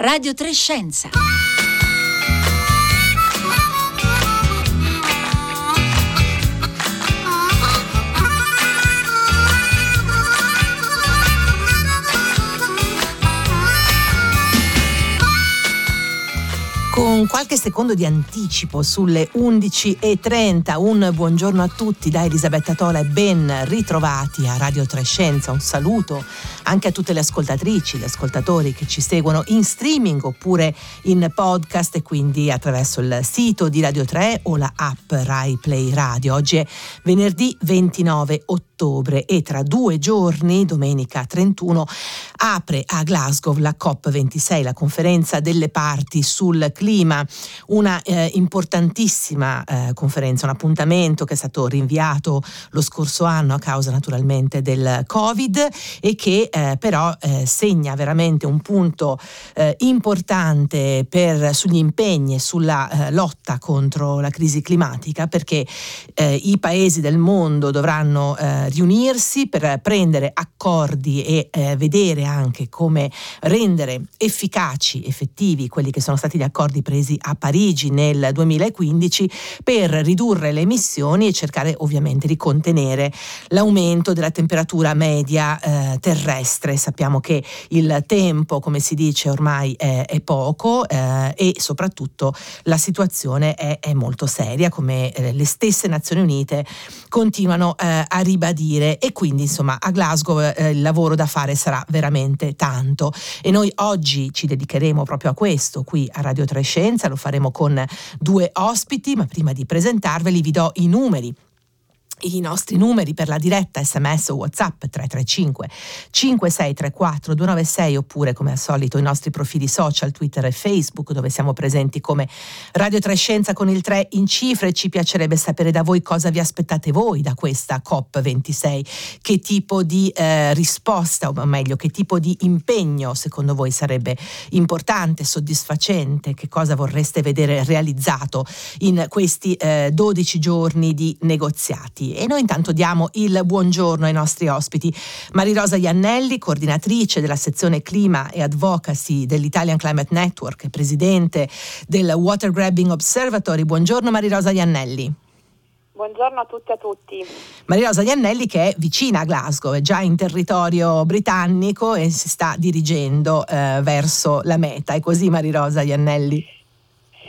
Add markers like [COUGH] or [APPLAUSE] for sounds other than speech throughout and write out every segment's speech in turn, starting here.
Radio Trescenza. Qualche secondo di anticipo sulle 11.30. Un buongiorno a tutti da Elisabetta Tola e ben ritrovati a Radio Trescenza. Un saluto anche a tutte le ascoltatrici, gli ascoltatori che ci seguono in streaming oppure in podcast e quindi attraverso il sito di Radio 3 o la app Rai Play Radio. Oggi è venerdì 29 ottobre e tra due giorni, domenica 31, apre a Glasgow la COP26, la conferenza delle parti sul clima, una eh, importantissima eh, conferenza, un appuntamento che è stato rinviato lo scorso anno a causa naturalmente del Covid e che eh, però eh, segna veramente un punto eh, importante per, sugli impegni e sulla eh, lotta contro la crisi climatica perché i paesi del mondo dovranno riunirsi per prendere accordi e vedere anche come rendere efficaci, effettivi quelli che sono stati gli accordi accordi presi a Parigi nel 2015 per ridurre le emissioni e cercare ovviamente di contenere l'aumento della temperatura media eh, terrestre. Sappiamo che il tempo, come si dice ormai, è, è poco eh, e soprattutto la situazione è, è molto seria, come eh, le stesse Nazioni Unite continuano eh, a ribadire e quindi insomma a Glasgow eh, il lavoro da fare sarà veramente tanto. E noi oggi ci dedicheremo proprio a questo qui a Radio 3 Scienza, lo faremo con due ospiti, ma prima di presentarveli vi do i numeri i nostri numeri per la diretta sms o whatsapp 335 5634 296 oppure come al solito i nostri profili social twitter e facebook dove siamo presenti come Radio Trescenza con il 3 in cifre. Ci piacerebbe sapere da voi cosa vi aspettate voi da questa COP26 che tipo di eh, risposta o meglio che tipo di impegno secondo voi sarebbe importante soddisfacente? Che cosa vorreste vedere realizzato in questi eh, 12 giorni di negoziati e noi intanto diamo il buongiorno ai nostri ospiti. Marirosa Iannelli, coordinatrice della sezione clima e advocacy dell'Italian Climate Network presidente del Water Grabbing Observatory. Buongiorno Marirosa Iannelli. Buongiorno a tutti e a tutti. Maria Rosa Iannelli che è vicina a Glasgow, è già in territorio britannico e si sta dirigendo eh, verso la meta. È così Maria Rosa Iannelli?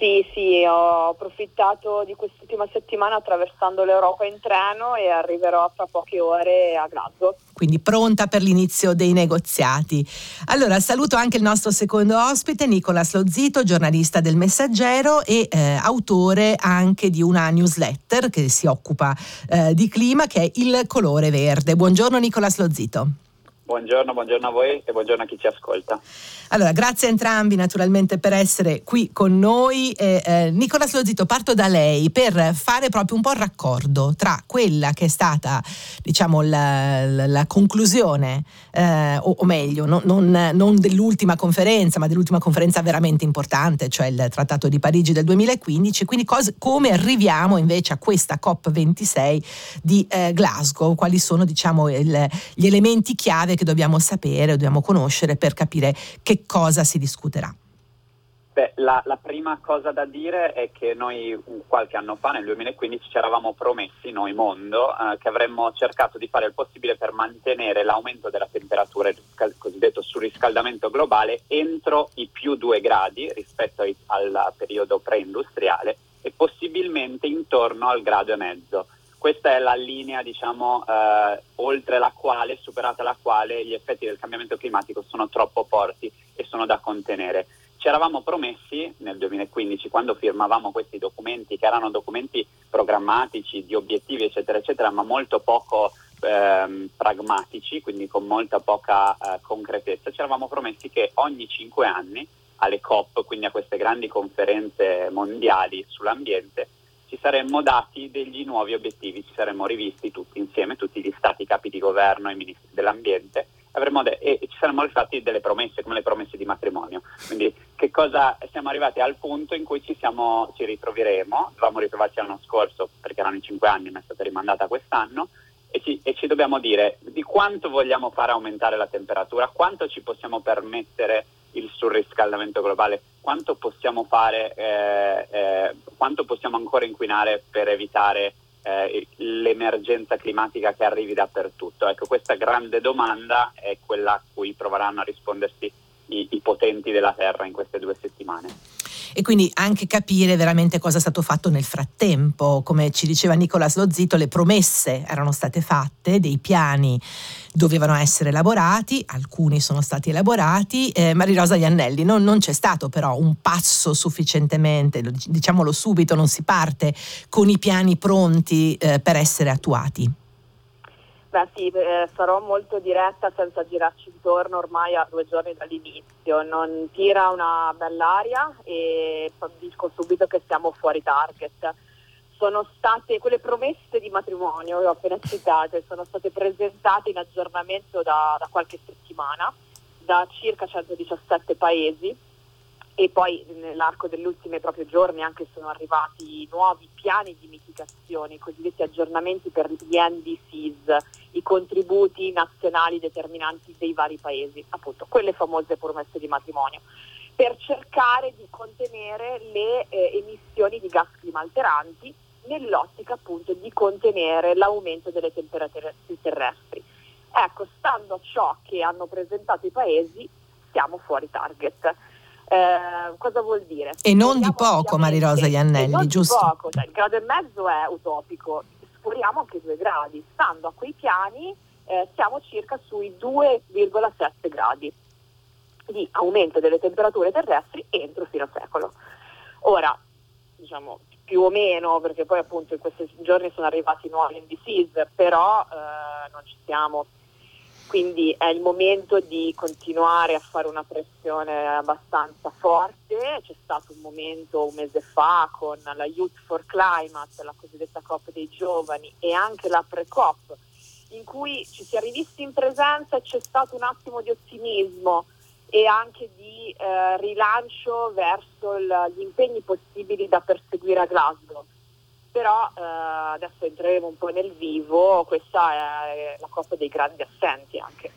Sì, sì, ho approfittato di quest'ultima settimana attraversando l'Europa in treno e arriverò fra poche ore a Glasgow. Quindi pronta per l'inizio dei negoziati. Allora saluto anche il nostro secondo ospite, Nicolas Lozito, giornalista del Messaggero e eh, autore anche di una newsletter che si occupa eh, di clima che è Il colore verde. Buongiorno Nicolas Lozito. Buongiorno, buongiorno a voi e buongiorno a chi ci ascolta. Allora, grazie a entrambi naturalmente per essere qui con noi. Eh, eh, Nicola Slozito, parto da lei per fare proprio un po' il raccordo tra quella che è stata, diciamo, la, la, la conclusione, eh, o, o, meglio, no, non, non, dell'ultima conferenza, ma dell'ultima conferenza veramente importante, cioè il Trattato di Parigi del 2015, quindi cos- come arriviamo invece a questa COP26 di eh, Glasgow, quali sono, diciamo, il, gli elementi chiave che dobbiamo sapere, dobbiamo conoscere per capire che cosa si discuterà. Beh, la, la, prima cosa da dire è che noi qualche anno fa, nel 2015, ci eravamo promessi, noi mondo, eh, che avremmo cercato di fare il possibile per mantenere l'aumento della temperatura, il cosiddetto surriscaldamento globale, entro i più 2 gradi rispetto ai, al periodo preindustriale e possibilmente intorno al grado e mezzo questa è la linea, diciamo, eh, oltre la quale, superata la quale, gli effetti del cambiamento climatico sono troppo forti e sono da contenere. Ci eravamo promessi nel 2015, quando firmavamo questi documenti, che erano documenti programmatici, di obiettivi, eccetera, eccetera, ma molto poco ehm, pragmatici, quindi con molta poca eh, concretezza, ci eravamo promessi che ogni cinque anni alle COP, quindi a queste grandi conferenze mondiali sull'ambiente, ci saremmo dati degli nuovi obiettivi, ci saremmo rivisti tutti insieme, tutti gli stati capi di governo e ministri dell'ambiente de- e ci saremmo fatti delle promesse come le promesse di matrimonio. Quindi che cosa siamo arrivati al punto in cui ci, siamo, ci ritroveremo, dovevamo ritrovarci l'anno scorso perché erano i cinque anni ma è stata rimandata quest'anno e ci, e ci dobbiamo dire di quanto vogliamo fare aumentare la temperatura, quanto ci possiamo permettere il surriscaldamento globale, quanto possiamo fare, eh, eh, quanto possiamo ancora inquinare per evitare eh, l'emergenza climatica che arrivi dappertutto? Ecco, questa grande domanda è quella a cui proveranno a rispondersi i, i potenti della Terra in queste due settimane e quindi anche capire veramente cosa è stato fatto nel frattempo. Come ci diceva Nicolas Lozito, le promesse erano state fatte, dei piani dovevano essere elaborati, alcuni sono stati elaborati. Eh, Marirosa Iannelli, non, non, c'è stato però un passo sufficientemente, diciamolo subito, non si parte con i piani pronti eh, per essere attuati. Beh sì, eh, sarò molto diretta senza girarci intorno ormai a due giorni dall'inizio, non tira una bell'aria e dico subito che siamo fuori target. Sono state quelle promesse di matrimonio che ho appena citate, sono state presentate in aggiornamento da, da qualche settimana da circa 117 paesi e poi nell'arco degli ultimi proprio giorni anche sono arrivati nuovi piani di mitigazione, i cosiddetti aggiornamenti per gli NDCs, i contributi nazionali determinanti dei vari paesi, appunto quelle famose promesse di matrimonio, per cercare di contenere le eh, emissioni di gas climalteranti nell'ottica appunto di contenere l'aumento delle temperature terrestri. Ecco, stando a ciò che hanno presentato i paesi, siamo fuori target. Eh, cosa vuol dire? E non Speriamo di poco, Marirosa Iannelli, giusto? Di poco, cioè, il grado e mezzo è utopico, speriamo anche due gradi. Stando a quei piani eh, siamo circa sui 2,7 gradi di aumento delle temperature terrestri entro fino a secolo. Ora, diciamo più o meno, perché poi appunto in questi giorni sono arrivati nuovi NDCs, però eh, non ci siamo quindi è il momento di continuare a fare una pressione abbastanza forte. C'è stato un momento un mese fa con la Youth for Climate, la cosiddetta COP dei giovani e anche la pre-COP, in cui ci si è rivisti in presenza e c'è stato un attimo di ottimismo e anche di eh, rilancio verso il, gli impegni possibili da perseguire a Glasgow però eh, adesso entreremo un po' nel vivo, questa è la Coppa dei grandi assenti anche.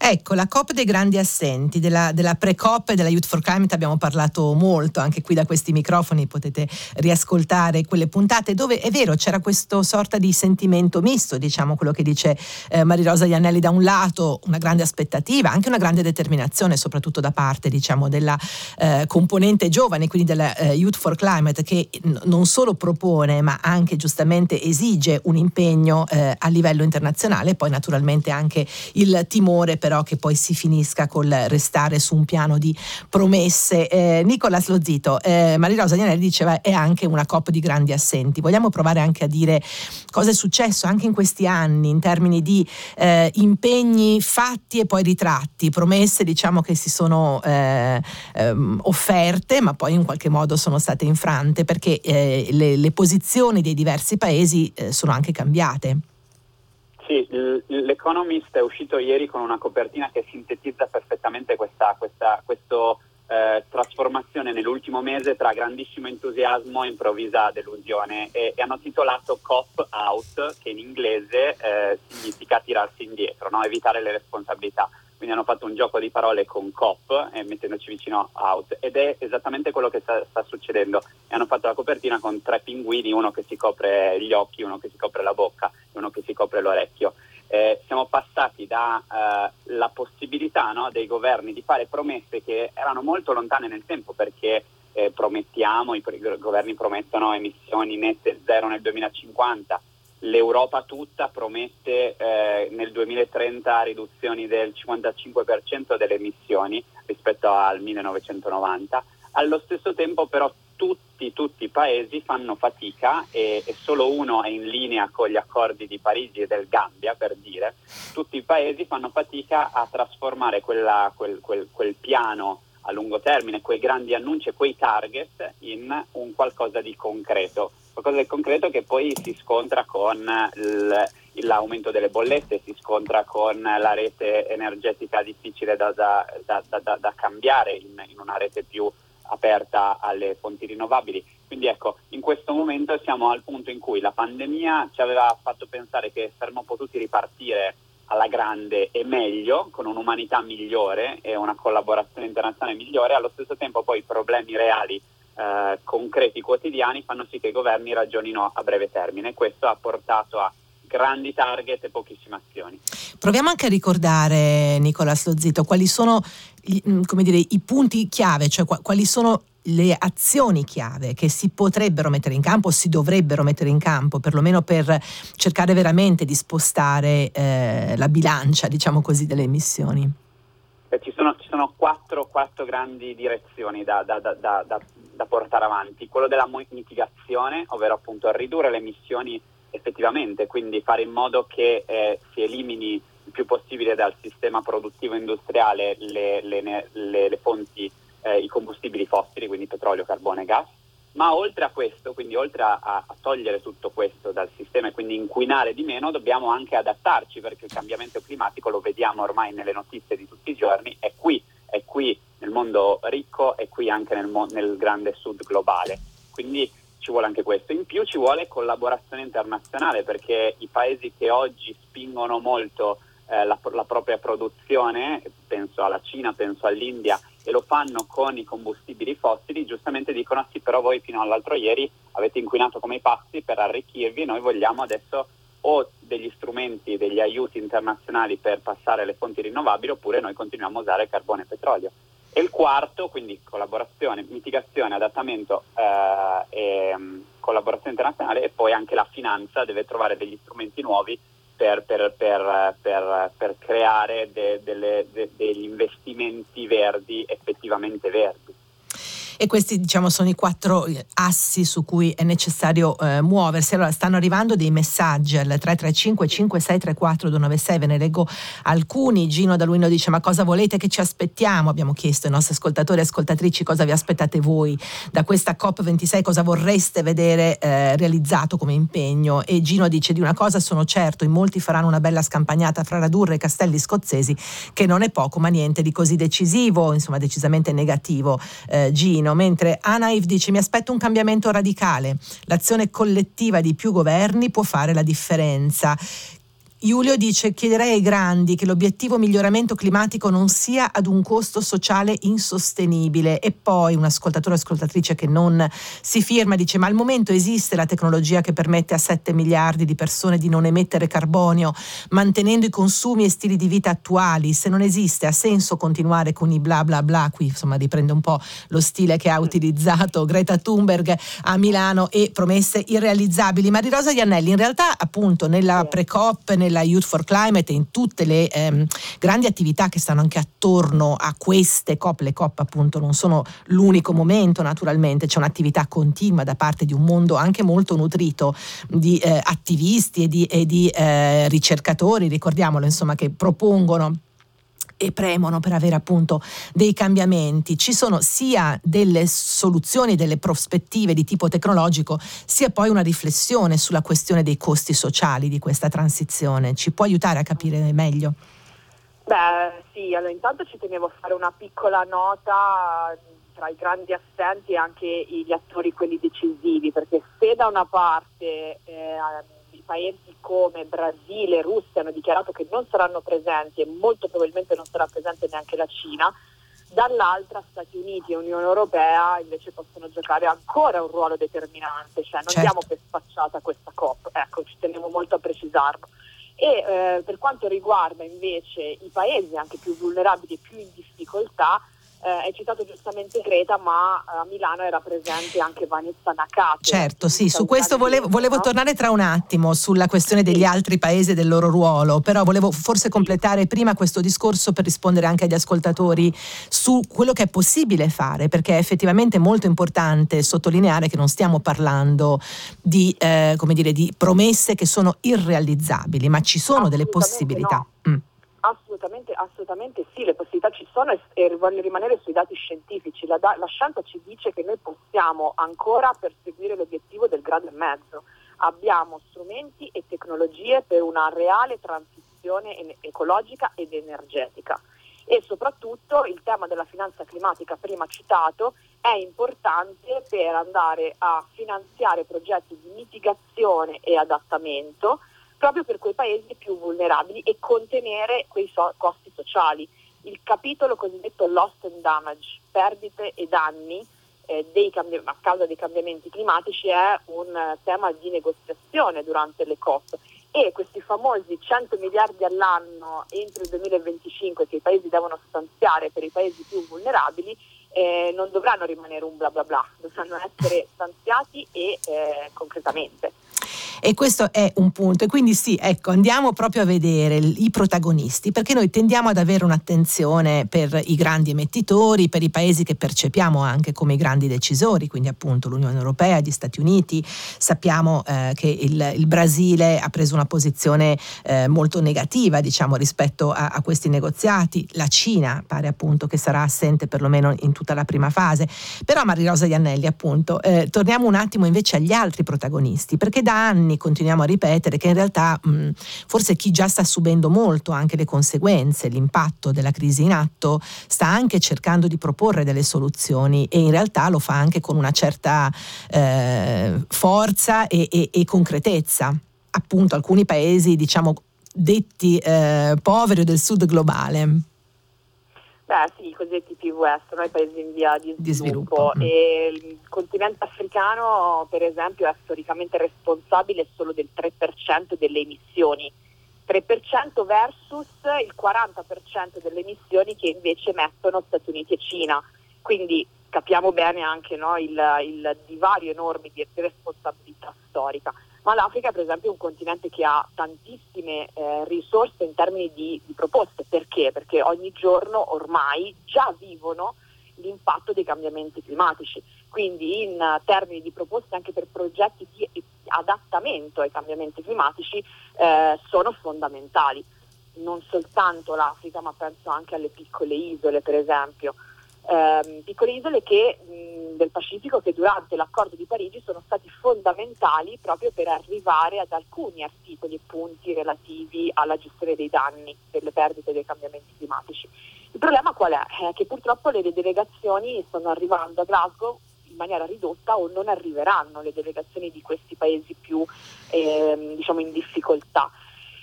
Ecco, la COP dei grandi assenti, della, della pre-COP e della Youth for Climate abbiamo parlato molto, anche qui da questi microfoni potete riascoltare quelle puntate dove è vero c'era questo sorta di sentimento misto, diciamo quello che dice eh, Marirosa Iannelli da un lato, una grande aspettativa, anche una grande determinazione soprattutto da parte diciamo della eh, componente giovane, quindi della eh, Youth for Climate che n- non solo propone ma anche giustamente esige un impegno eh, a livello internazionale, poi naturalmente anche il timore per però che poi si finisca col restare su un piano di promesse. Eh, Nicolas Lozito, eh, Rosa Nianelli diceva è anche una COP di grandi assenti. Vogliamo provare anche a dire cosa è successo anche in questi anni in termini di eh, impegni fatti e poi ritratti, promesse diciamo che si sono eh, ehm, offerte ma poi in qualche modo sono state infrante perché eh, le, le, posizioni dei diversi paesi eh, sono anche cambiate. Sì, l'Economist è uscito ieri con una copertina che sintetizza perfettamente questa, questa questo, eh, trasformazione nell'ultimo mese tra grandissimo entusiasmo e improvvisa delusione e, e hanno titolato Cop Out, che in inglese eh, significa tirarsi indietro, no? evitare le responsabilità. Quindi hanno fatto un gioco di parole con COP e mettendoci vicino out. Ed è esattamente quello che sta, sta, succedendo. E hanno fatto la copertina con tre pinguini, uno che si copre gli occhi, uno che si copre la bocca uno che si copre l'orecchio. Eh, siamo passati dalla eh, possibilità no, dei governi di fare promesse che erano molto lontane nel tempo perché eh, promettiamo, i, i governi promettono emissioni nette zero nel 2050 l'Europa tutta promette eh, nel 2030 riduzioni del 55% delle emissioni rispetto al 1990. Allo stesso tempo però tutti, tutti i paesi fanno fatica e, e, solo uno è in linea con gli accordi di Parigi e del Gambia, per dire, tutti i paesi fanno fatica a trasformare quella, quel, quel, quel piano a lungo termine, quei grandi annunci e quei target in un qualcosa di concreto. Qualcosa di concreto che poi si scontra con il, l'aumento delle bollette, si scontra con la rete energetica difficile da, da, da, da cambiare in, in, una rete più aperta alle fonti rinnovabili. Quindi ecco, in questo momento siamo al punto in cui la pandemia ci aveva fatto pensare che saremmo potuti ripartire alla grande e meglio, con un'umanità migliore e una collaborazione internazionale migliore, allo stesso tempo poi i problemi reali eh, concreti quotidiani fanno sì che i governi ragionino a breve termine. Questo ha portato a grandi target e pochissime azioni. Proviamo anche a ricordare, Nicolas Lozito, quali sono mm, dire, i punti chiave, cioè quali sono le azioni chiave che si potrebbero mettere in campo, si dovrebbero mettere in campo, perlomeno per cercare veramente di spostare eh, la bilancia, diciamo così, delle emissioni? Beh, ci, sono, ci sono quattro, quattro, grandi direzioni da, da, da, da, portare avanti. Quello della mitigazione, ovvero appunto ridurre le emissioni effettivamente, quindi fare in modo che eh, si elimini il più possibile dal sistema produttivo industriale le, le, le, le fonti eh, i combustibili fossili, quindi petrolio, carbone e gas, ma oltre a questo, quindi oltre a, a, togliere tutto questo dal sistema e quindi inquinare di meno, dobbiamo anche adattarci perché il cambiamento climatico lo vediamo ormai nelle notizie di tutti i giorni, è qui, è qui nel mondo ricco e qui anche nel, nel grande sud globale. Quindi ci vuole anche questo. In più ci vuole collaborazione internazionale perché i paesi che oggi spingono molto eh, la, la propria produzione, penso alla Cina, penso all'India, e lo fanno con i combustibili fossili, giustamente dicono sì, però voi fino all'altro ieri avete inquinato come i pazzi per arricchirvi, noi vogliamo adesso o degli strumenti, degli aiuti internazionali per passare alle fonti rinnovabili oppure noi continuiamo a usare carbone e petrolio. E il quarto, quindi collaborazione, mitigazione, adattamento eh, e um, collaborazione internazionale e poi anche la finanza deve trovare degli strumenti nuovi per, per, per, per creare de, delle, de, degli investimenti verdi effettivamente verdi e questi diciamo sono i quattro eh, assi su cui è necessario eh, muoversi. Allora stanno arrivando dei messaggi al 335 5634 296, ve ne leggo alcuni. Gino da Luino dice ma cosa volete che ci aspettiamo? Abbiamo chiesto ai nostri ascoltatori e ascoltatrici cosa vi aspettate voi da questa COP26, cosa vorreste vedere eh, realizzato come impegno e Gino dice di una cosa sono certo, in molti faranno una bella scampagnata fra Radurre e Castelli Scozzesi che non è poco ma niente di così decisivo, insomma decisamente negativo eh, Gino Torino, mentre Anaif dice mi aspetto un cambiamento radicale, l'azione collettiva di più governi può fare la differenza. Giulio dice chiederei ai grandi che l'obiettivo miglioramento climatico non sia ad un costo sociale insostenibile. E poi un ascoltatore o ascoltatrice che non si firma dice ma al momento esiste la tecnologia che permette a 7 miliardi di persone di non emettere carbonio mantenendo i consumi e stili di vita attuali? Se non esiste ha senso continuare con i bla bla bla? Qui insomma riprende un po' lo stile che ha utilizzato Greta Thunberg a Milano e promesse irrealizzabili. Maria Rosa Iannelli in realtà appunto nella pre-COP nel nella Youth for Climate e in tutte le ehm, grandi attività che stanno anche attorno a queste COP. Le COP appunto non sono l'unico momento naturalmente, c'è un'attività continua da parte di un mondo anche molto nutrito di eh, attivisti e di, e di eh, ricercatori, ricordiamolo insomma, che propongono e premono per avere appunto dei cambiamenti. Ci sono sia delle soluzioni, delle prospettive di tipo tecnologico, sia poi una riflessione sulla questione dei costi sociali di questa transizione. Ci può aiutare a capire meglio? Beh sì, allora intanto ci tenevo a fare una piccola nota tra i grandi assenti e anche gli attori quelli decisivi, perché se da una parte eh, paesi come Brasile e Russia hanno dichiarato che non saranno presenti e molto probabilmente non sarà presente neanche la Cina, dall'altra Stati Uniti e Unione Europea invece possono giocare ancora un ruolo determinante, cioè non certo. diamo per spacciata questa COP, ecco ci tenevo molto a precisarlo. E eh, per quanto riguarda invece i paesi anche più vulnerabili e più in difficoltà, eh, hai citato giustamente Greta, ma eh, a Milano era presente anche Vanessa Nakate. Certo, sì, su questo volevo, volevo tornare tra un attimo sulla questione degli altri paesi e del loro ruolo, però volevo forse completare prima questo discorso per rispondere anche agli ascoltatori su quello che è possibile fare, perché è effettivamente molto importante sottolineare che non stiamo parlando di, eh, dire, di promesse che sono irrealizzabili, ma ci sono delle possibilità. No. Assolutamente, assolutamente sì, le possibilità ci sono e, e voglio rimanere sui dati scientifici. La, la, scienza ci dice che noi possiamo ancora perseguire l'obiettivo del grado e mezzo. Abbiamo strumenti e tecnologie per una reale transizione ecologica ed energetica. E soprattutto il tema della finanza climatica prima citato è importante per andare a finanziare progetti di mitigazione e adattamento proprio per quei paesi più vulnerabili e contenere quei so- costi sociali. Il capitolo cosiddetto loss and damage, perdite e danni eh, cambi- a causa dei cambiamenti climatici è un tema di negoziazione durante le COP e questi famosi 100 miliardi all'anno entro il 2025 che i paesi devono stanziare per i paesi più vulnerabili eh, non dovranno rimanere un bla bla bla, dovranno essere stanziati e eh, concretamente. E questo è un punto. E quindi sì, ecco, andiamo proprio a vedere i protagonisti, perché noi tendiamo ad avere un'attenzione per i grandi emettitori, per i paesi che percepiamo anche come i grandi decisori, quindi appunto l'Unione Europea, gli Stati Uniti. Sappiamo eh, che il, il, Brasile ha preso una posizione eh, molto negativa, diciamo, rispetto a, a questi negoziati. La Cina pare appunto che sarà assente perlomeno in tutta la prima fase. Però Maria Rosa Iannelli, appunto, eh, torniamo un attimo invece agli altri protagonisti, perché da anni anni continuiamo a ripetere che in realtà mh, forse chi già sta subendo molto anche le conseguenze, l'impatto della crisi in atto, sta anche cercando di proporre delle soluzioni e in realtà lo fa anche con una certa eh, forza e, e, e concretezza. Appunto alcuni paesi, diciamo, detti eh, poveri del sud globale. Beh sì, i cosiddetti PVS, no? i paesi in via di, di sviluppo. Mm. E il continente africano, per esempio, è storicamente responsabile solo del 3% delle emissioni. 3% versus il 40% delle emissioni che invece emettono Stati Uniti e Cina. Quindi capiamo bene anche no, il, il divario enorme di responsabilità storica ma l'Africa per esempio è un continente che ha tantissime eh, risorse in termini di, di, proposte, perché? Perché ogni giorno ormai già vivono l'impatto dei cambiamenti climatici, quindi in termini di proposte anche per progetti di adattamento ai cambiamenti climatici eh, sono fondamentali, non soltanto l'Africa ma penso anche alle piccole isole per esempio ehm, piccole isole che, mh, del Pacifico che durante l'accordo di Parigi sono stati fondamentali proprio per arrivare ad alcuni articoli e punti relativi alla gestione dei danni delle perdite dei cambiamenti climatici. Il problema qual è? È che purtroppo le delegazioni stanno arrivando a Glasgow in maniera ridotta o non arriveranno le delegazioni di questi paesi più ehm, diciamo in difficoltà.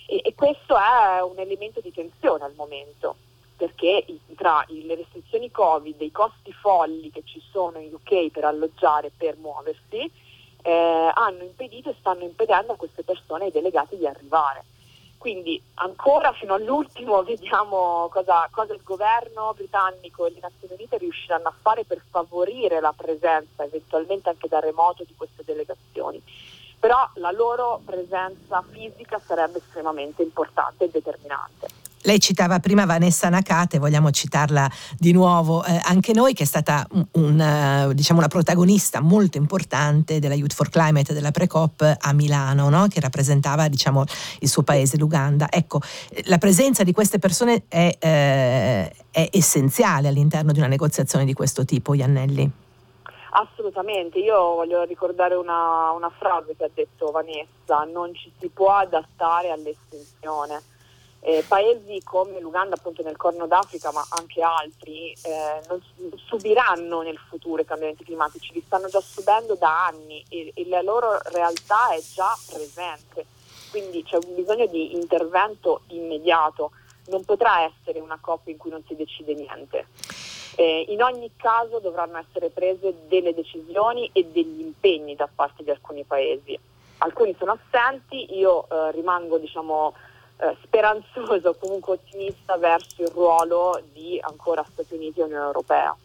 E, e questo è un elemento di tensione al momento perché tra le restrizioni Covid e i costi folli che ci sono in UK per alloggiare, per muoversi, eh, hanno impedito e stanno impedendo a queste persone, ai delegati, di arrivare. Quindi ancora fino all'ultimo [LAUGHS] vediamo cosa, cosa il governo britannico e le Nazioni Unite riusciranno a fare per favorire la presenza eventualmente anche da remoto di queste delegazioni. Però la loro presenza fisica sarebbe estremamente importante e determinante. Lei citava prima Vanessa Nakate, vogliamo citarla di nuovo eh, anche noi, che è stata un, diciamo una protagonista molto importante della Youth for Climate della Precop a Milano, no? che rappresentava diciamo, il suo paese, l'Uganda. Ecco, la presenza di queste persone è, eh, è essenziale all'interno di una negoziazione di questo tipo, Iannelli. Assolutamente, io voglio ricordare una, una frase che ha detto Vanessa, non ci si può adattare all'estinzione eh, paesi come l'Uganda appunto nel Corno d'Africa ma anche altri eh, non subiranno nel futuro i cambiamenti climatici, li stanno già subendo da anni e, e la loro realtà è già presente, quindi c'è un bisogno di intervento immediato, non potrà essere una COP in cui non si decide niente. Eh, in ogni caso dovranno essere prese delle decisioni e degli impegni da parte di alcuni paesi. Alcuni sono assenti, io eh, rimango diciamo, eh, speranzoso, comunque ottimista verso il ruolo di ancora Stati Uniti e Unione Europea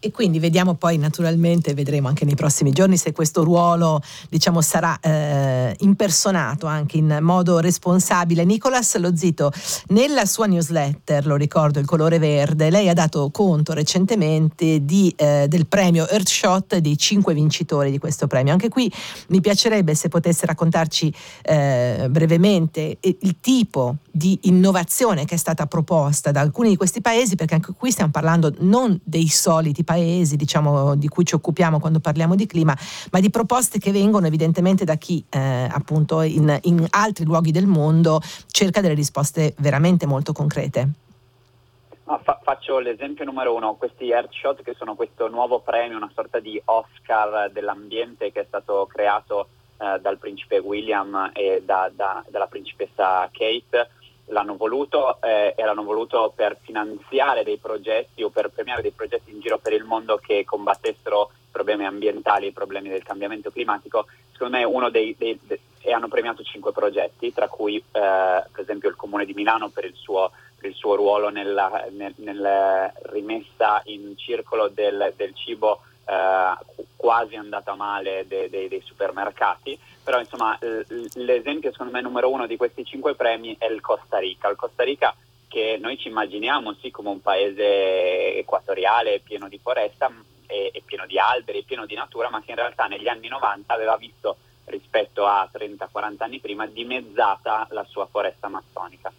e quindi vediamo poi naturalmente, vedremo anche nei prossimi giorni se questo ruolo diciamo, sarà eh, impersonato anche in modo responsabile. Nicolas Lozito, nella sua newsletter, lo ricordo, il colore verde, lei ha dato conto recentemente di, eh, del premio Earthshot dei cinque vincitori di questo premio. Anche qui mi piacerebbe se potesse raccontarci eh, brevemente il tipo di innovazione che è stata proposta da alcuni di questi paesi, perché anche qui stiamo parlando non dei soliti paesi diciamo, di cui ci occupiamo quando parliamo di clima, ma di proposte che vengono evidentemente da chi eh, appunto in, in altri luoghi del mondo cerca delle risposte veramente molto concrete. Fa- faccio l'esempio numero uno, questi Earthshot che sono questo nuovo premio, una sorta di Oscar dell'ambiente che è stato creato eh, dal principe William e da, da, dalla principessa Kate l'hanno voluto eh, e l'hanno voluto per finanziare dei progetti o per premiare dei progetti in giro per il mondo che combattessero problemi ambientali, i problemi del cambiamento climatico. Secondo me uno dei, dei, dei e hanno premiato cinque progetti, tra cui eh, per esempio il Comune di Milano per il suo, per il suo ruolo nella, nel, nella rimessa in circolo del, del cibo eh, quasi andata male dei, dei, dei supermercati, però insomma l'esempio secondo me numero uno di questi cinque premi è il Costa Rica. Il Costa Rica che noi ci immaginiamo sì come un paese equatoriale pieno di foresta e, e pieno di alberi, pieno di natura, ma che in realtà negli anni 90 aveva visto rispetto a 30-40 anni prima dimezzata la sua foresta amazzonica.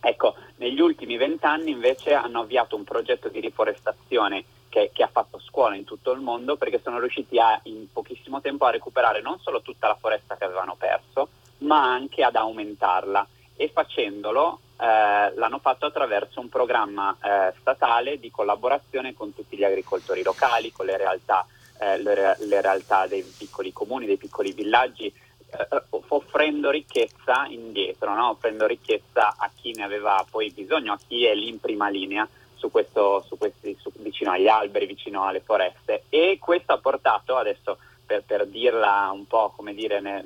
Ecco, negli ultimi vent'anni invece hanno avviato un progetto di riforestazione che, che, ha fatto scuola in tutto il mondo perché sono riusciti a, in pochissimo tempo a recuperare non solo tutta la foresta che avevano perso, ma anche ad aumentarla e facendolo eh, l'hanno fatto attraverso un programma eh, statale di collaborazione con tutti gli agricoltori locali, con le realtà, eh, le, le realtà dei piccoli comuni, dei piccoli villaggi, eh, offrendo ricchezza indietro, no? offrendo ricchezza a chi ne aveva poi bisogno, a chi è lì in prima linea su questo, su questi, su, vicino agli alberi, vicino alle foreste e questo ha portato adesso per, per dirla un po' come dire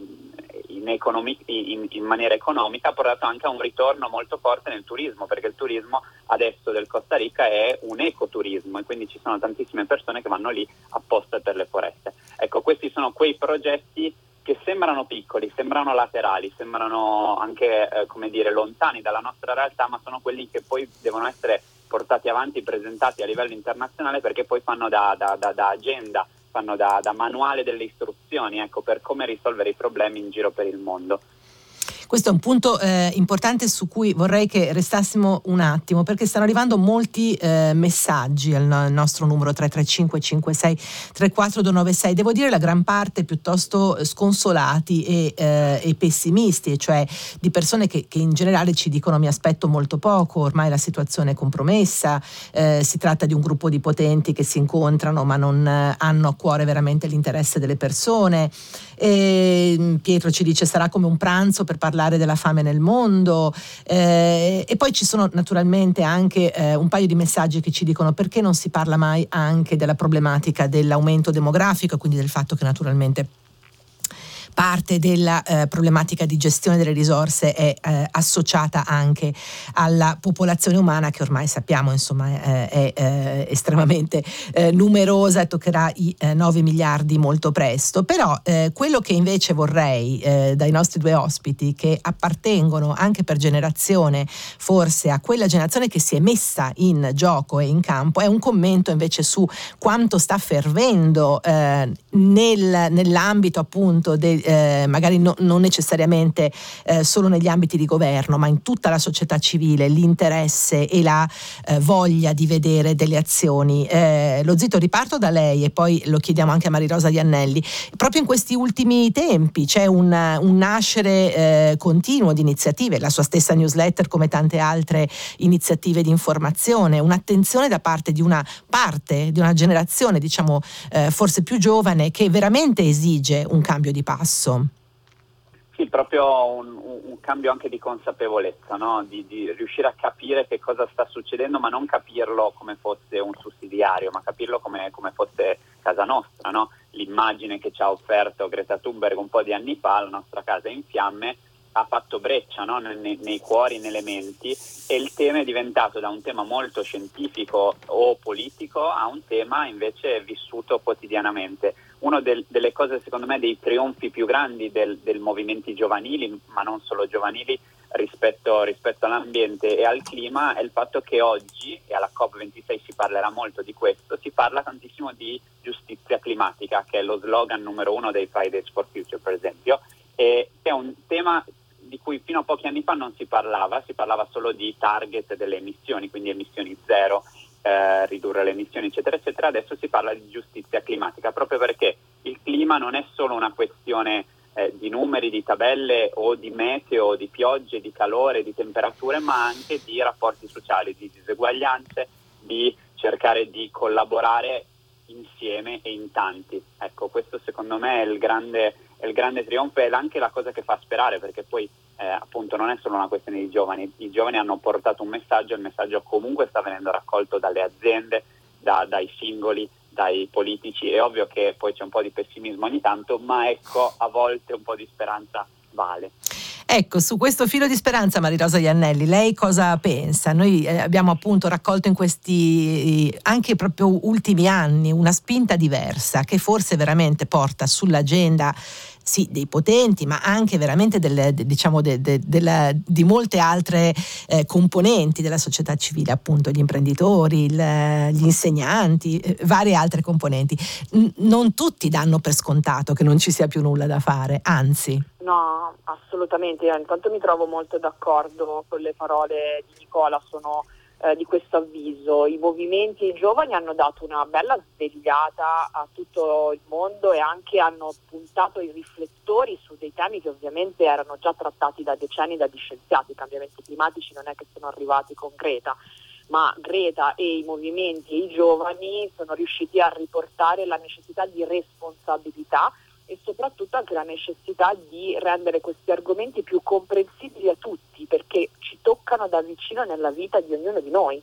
in, economi, in, in, maniera economica ha portato anche a un ritorno molto forte nel turismo perché il turismo adesso del Costa Rica è un ecoturismo e quindi ci sono tantissime persone che vanno lì apposta per le foreste. Ecco, questi sono quei progetti che sembrano piccoli, sembrano laterali, sembrano anche eh, come dire, lontani dalla nostra realtà, ma sono quelli che poi devono essere portati avanti, presentati a livello internazionale perché poi fanno da, da, da, da agenda, fanno da, manuale delle istruzioni ecco, per come risolvere i problemi in giro per il mondo. Questo è un punto eh, importante su cui vorrei che restassimo un attimo perché stanno arrivando molti eh, messaggi al nostro numero 335 56 34 296. Devo dire la gran parte piuttosto sconsolati e, eh, e pessimisti, cioè di persone che, che, in generale ci dicono mi aspetto molto poco, ormai la situazione è compromessa, eh, si tratta di un gruppo di potenti che si incontrano ma non eh, hanno a cuore veramente l'interesse delle persone. E Pietro ci dice sarà come un pranzo per parlare parlare della fame nel mondo eh, e poi ci sono naturalmente anche eh, un paio di messaggi che ci dicono perché non si parla mai anche della problematica dell'aumento demografico quindi del fatto che naturalmente parte della eh, problematica di gestione delle risorse è eh, associata anche alla popolazione umana che ormai sappiamo insomma eh, è eh, estremamente eh, numerosa e toccherà i 9 eh, miliardi molto presto. Però quello che invece vorrei dai nostri due ospiti che appartengono anche per generazione forse a quella generazione che si è messa in gioco e in campo è un commento invece su quanto sta fervendo nel, nell'ambito appunto del eh, magari no, non necessariamente eh, solo negli ambiti di governo, ma in tutta la società civile, l'interesse e la eh, voglia di vedere delle azioni. Eh, lo zitto riparto da lei e poi lo chiediamo anche a Marirosa Di Annelli. Proprio in questi ultimi tempi c'è un, un nascere eh, continuo di iniziative, la sua stessa newsletter come tante altre iniziative di informazione, un'attenzione da parte di una parte, di una generazione diciamo eh, forse più giovane che veramente esige un cambio di passo passo? Sì, proprio un, un cambio anche di consapevolezza, no? di, di, riuscire a capire che cosa sta succedendo, ma non capirlo come fosse un sussidiario, ma capirlo come, come fosse casa nostra. No? L'immagine che ci ha offerto Greta Thunberg un po' di anni fa, la nostra casa in fiamme, ha fatto breccia no? nei, nei, cuori, nelle menti e il tema è diventato da un tema molto scientifico o politico a un tema invece vissuto quotidianamente. Una del, delle cose secondo me dei trionfi più grandi del, del movimenti giovanili, ma non solo giovanili, rispetto, rispetto, all'ambiente e al clima è il fatto che oggi, e alla COP26 si parlerà molto di questo, si parla tantissimo di giustizia climatica, che è lo slogan numero uno dei Fridays for Future, per esempio, e è un tema di cui fino a pochi anni fa non si parlava, si parlava solo di target delle emissioni, quindi emissioni zero, eh, ridurre le emissioni, eccetera, eccetera. Adesso si parla di giustizia climatica, proprio perché il clima non è solo una questione eh, di numeri, di tabelle o di meteo, di piogge, di calore, di temperature, ma anche di rapporti sociali, di diseguaglianze, di cercare di collaborare insieme e in tanti. Ecco, questo secondo me è il grande il grande trionfo e anche la cosa che fa sperare perché poi eh, appunto non è solo una questione di giovani, i giovani hanno portato un messaggio, il messaggio comunque sta venendo raccolto dalle aziende, da, dai singoli, dai politici, è ovvio che poi c'è un po' di pessimismo ogni tanto, ma ecco a volte un po' di speranza vale. Ecco, su questo filo di speranza, Marirosa Iannelli, lei cosa pensa? Noi eh, abbiamo appunto raccolto in questi anche proprio ultimi anni una spinta diversa che forse veramente porta sull'agenda sì, dei potenti, ma anche veramente delle, diciamo de, de, de, di molte altre eh, componenti della società civile, appunto gli imprenditori, il, gli insegnanti, eh, varie altre componenti. N- non tutti danno per scontato che non ci sia più nulla da fare, anzi. No, assolutamente. Intanto mi trovo molto d'accordo con le parole di Nicola, sono eh, di questo avviso. I movimenti i giovani hanno dato una bella svegliata a tutto il mondo e anche hanno puntato i riflettori su dei temi che ovviamente erano già trattati da decenni dagli scienziati. I cambiamenti climatici non è che sono arrivati con Greta ma Greta e i movimenti e i giovani sono riusciti a riportare la necessità di responsabilità e soprattutto anche la necessità di rendere questi argomenti più comprensibili a tutti perché ci toccano da vicino nella vita di ognuno di noi.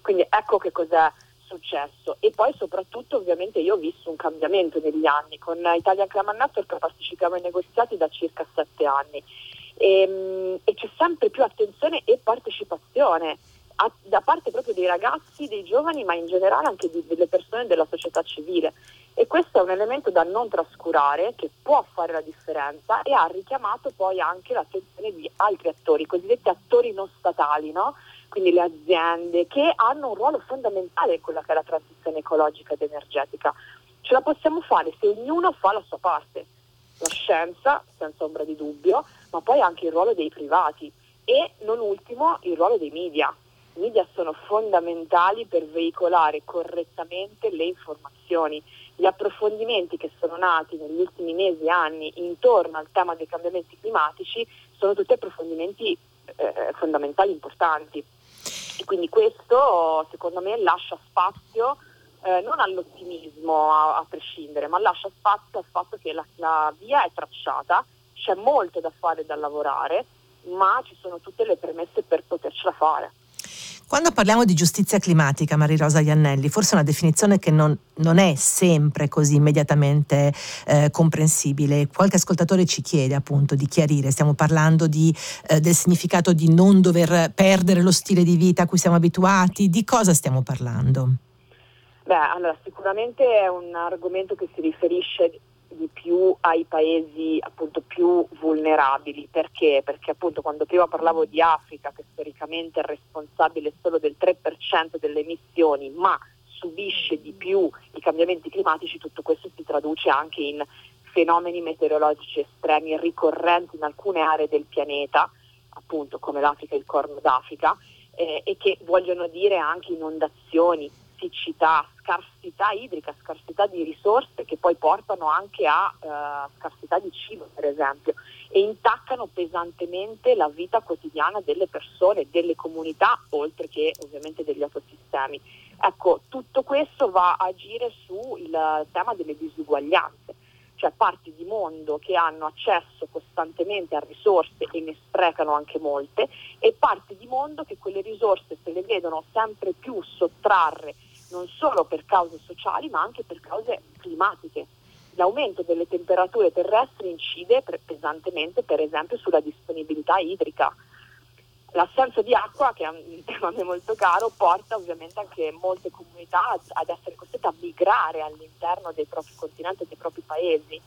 Quindi ecco che cos'è successo. E poi soprattutto ovviamente io ho visto un cambiamento negli anni. Con Italia Climate Network partecipiamo ai negoziati da circa sette anni. E, ehm, e c'è sempre più attenzione e partecipazione a, da parte proprio dei ragazzi, dei giovani ma in generale anche di, delle persone della società civile e questo è un elemento da non trascurare che può fare la differenza e ha richiamato poi anche l'attenzione di altri attori, cosiddetti attori non statali, no? quindi le aziende che hanno un ruolo fondamentale in quella che è la transizione ecologica ed energetica. Ce la possiamo fare se ognuno fa la sua parte, la scienza senza ombra di dubbio, ma poi anche il ruolo dei privati e non ultimo il ruolo dei media. I media sono fondamentali per veicolare correttamente le informazioni gli approfondimenti che sono nati negli ultimi mesi e anni intorno al tema dei cambiamenti climatici sono tutti approfondimenti eh, fondamentali importanti. E quindi questo secondo me lascia spazio eh, non all'ottimismo a, a, prescindere, ma lascia spazio al fatto che la, la via è tracciata, c'è molto da fare e da lavorare, ma ci sono tutte le premesse per potercela fare. Quando parliamo di giustizia climatica, Marirosa Iannelli, forse è una definizione che non, non è sempre così immediatamente eh, comprensibile. Qualche ascoltatore ci chiede appunto di chiarire, stiamo parlando di, eh, del significato di non dover perdere lo stile di vita a cui siamo abituati, di cosa stiamo parlando? Beh, allora sicuramente è un argomento che si riferisce di più ai paesi appunto più vulnerabili. Perché? Perché appunto quando prima parlavo di Africa, che storicamente è responsabile solo del 3% delle emissioni, ma subisce di più i cambiamenti climatici, tutto questo si traduce anche in fenomeni meteorologici estremi ricorrenti in alcune aree del pianeta, appunto come l'Africa e il Corno d'Africa, eh, e che vogliono dire anche inondazioni, siccità, scarsità idrica, scarsità di risorse che poi portano anche a uh, scarsità di cibo per esempio e intaccano pesantemente la vita quotidiana delle persone, delle comunità, oltre che ovviamente degli ecosistemi. Ecco, tutto questo va a agire sul tema delle disuguaglianze, cioè parti di mondo che hanno accesso costantemente a risorse e ne sprecano anche molte e parti di mondo che quelle risorse se le vedono sempre più sottrarre non solo per cause sociali ma anche per cause climatiche. L'aumento delle temperature terrestri incide pesantemente per esempio sulla disponibilità idrica. L'assenza di acqua, che è un tema a [LAUGHS] me molto caro, porta ovviamente anche molte comunità ad essere costrette a migrare all'interno dei propri continenti e dei propri paesi,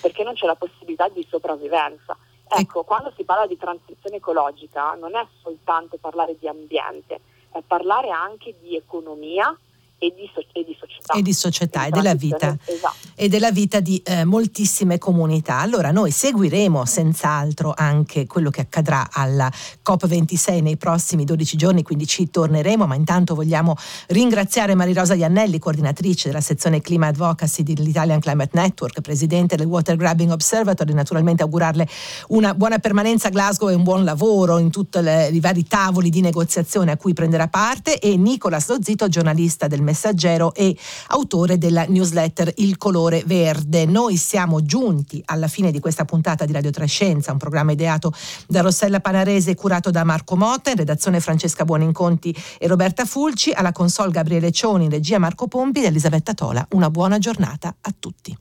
perché non c'è la possibilità di sopravvivenza. Ecco, quando si parla di transizione ecologica non è soltanto parlare di ambiente, è parlare anche di economia, e di, so- e di, società. E di società e della vita. Esatto. E della vita di eh, moltissime comunità. Allora noi seguiremo senz'altro anche quello che accadrà alla COP26 nei prossimi 12 giorni, quindi ci torneremo, ma intanto vogliamo ringraziare Marirosa Iannelli, coordinatrice della sezione Clima Advocacy dell'Italian Climate Network, presidente del Water Grabbing Observatory, naturalmente augurarle una buona permanenza a Glasgow e un buon lavoro in tutti i vari tavoli di negoziazione a cui prenderà parte e Nicola Slozzito, giornalista del Messaggero e autore della newsletter Il colore verde. Noi siamo giunti alla fine di questa puntata di Radio Trescenza, un programma ideato da Rossella Panarese e curato da Marco Motta, in redazione Francesca Buoninconti e Roberta Fulci, alla console Gabriele Cioni, in regia Marco Pompi ed Elisabetta Tola. Una buona giornata a tutti.